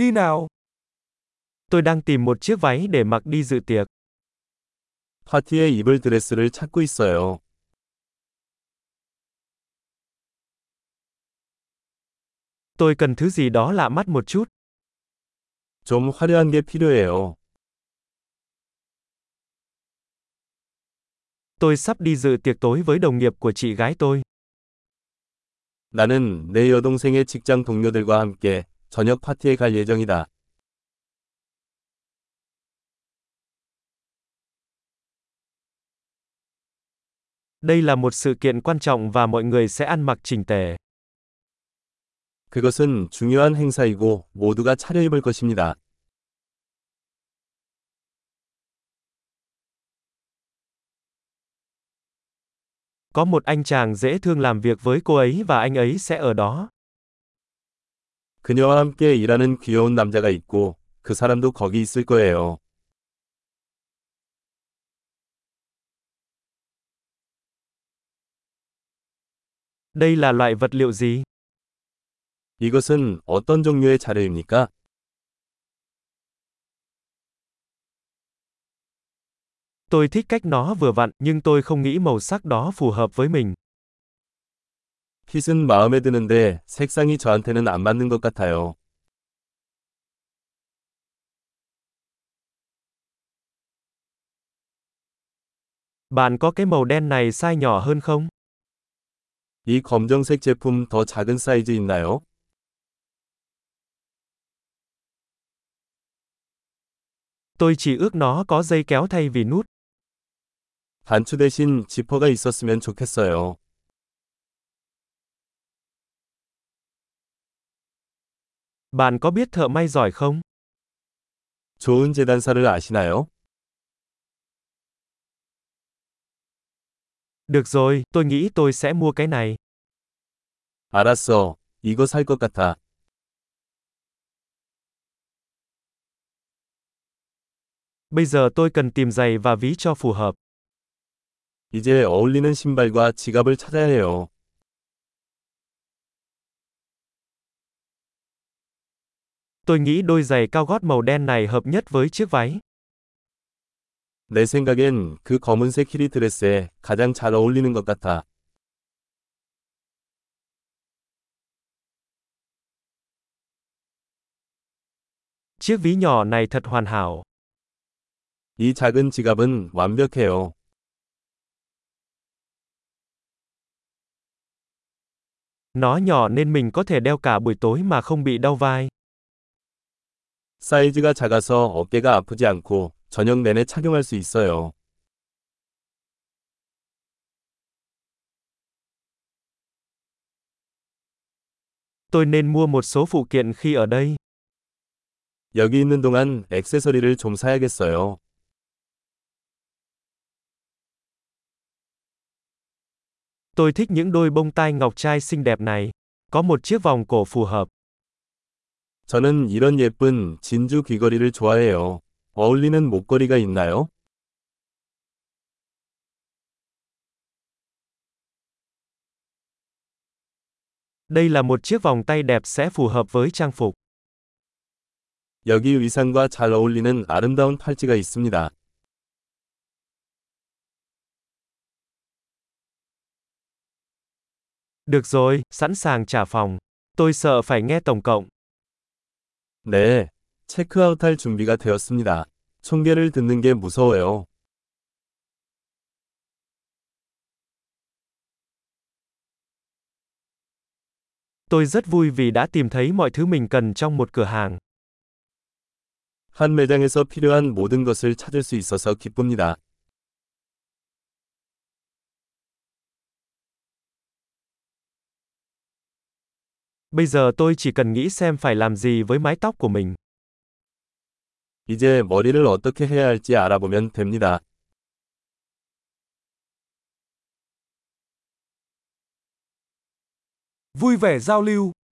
Đi nào. Tôi đang tìm một chiếc váy để mặc đi dự tiệc. 파티에 입을 드레스를 찾고 있어요. Tôi cần thứ gì đó lạ mắt một chút. 좀 화려한 게 필요해요. Tôi sắp đi dự tiệc tối với đồng nghiệp của chị gái tôi. 나는 내 여동생의 직장 동료들과 함께 저녁 파티에 갈 예정이다. Đây là một sự kiện quan trọng và mọi người sẽ ăn mặc chỉnh tề. 그것은 중요한 행사이고 모두가 차려입을 것입니다. Có một anh chàng dễ thương làm việc với cô ấy và anh ấy sẽ ở đó. 그녀와 함께 일하는 귀여운 남자가 있고 그 사람도 거기 있을 거예요. Đây là loại vật liệu gì? 이것은 어떤 종류의 자료입니까? Tôi thích cách nó vừa vặn, nhưng tôi không nghĩ màu sắc đó phù hợp với mình. 핏은 마음에 드는데 색상이 저한테는 안 맞는 것 같아요. Bạn có cái màu đen này size nhỏ hơn không? 이 검정색 제품 더 작은 사이즈 있나요? Tôi chỉ ước nó có dây kéo thay vì nút. 단추 대신 지퍼가 있었으면 좋겠어요. Bạn có biết thợ may giỏi không? 좋은 재단사를 아시나요? Được rồi, tôi nghĩ tôi sẽ mua cái này. 알았어. 이거 살 것 같아. Bây giờ tôi cần tìm giày và ví cho phù hợp. 이제 어울리는 신발과 지갑을 찾아야 해요. Tôi nghĩ đôi giày cao gót màu đen này hợp nhất với chiếc váy. 내 생각엔 그 검은색 히리 드레스에 가장 잘 어울리는 것 같아. Chiếc ví nhỏ này thật hoàn hảo. 이 작은 지갑은 완벽해요. Nó nhỏ nên mình có thể đeo cả buổi tối mà không bị đau vai. 사이즈가 작아서 어깨가 아프지 않고 저녁 내내 착용할 수 있어요. Tôi nên mua một số phụ kiện khi ở đây. 여기 있는 동안 액세서리를 좀 사야겠어요. Tôi thích những đôi bông tai ngọc trai xinh đẹp này. Có một chiếc vòng cổ phù hợp. 저는 이런 예쁜 진주 귀걸이를 좋아해요. 어울리는 목걸이가 있나요? Đây là một chiếc vòng tay đẹp sẽ phù hợp với trang phục. 여기 의상과 잘 어울리는 아름다운 팔찌가 있습니다. Được rồi, sẵn sàng trả phòng. Tôi sợ phải nghe tổng cộng. 네, 체크아웃할 준비가 되었습니다. 총계를 듣는 게 무서워요. Tôi rất vui vì đã tìm thấy mọi thứ mình cần trong một cửa hàng. 한 매장에서 필요한 모든 것을 찾을 수 있어서 기쁩니다. Bây giờ tôi chỉ cần nghĩ xem phải làm gì với mái tóc của mình. 이제 머리를 어떻게 해야 할지 알아보면 됩니다. Vui vẻ giao lưu.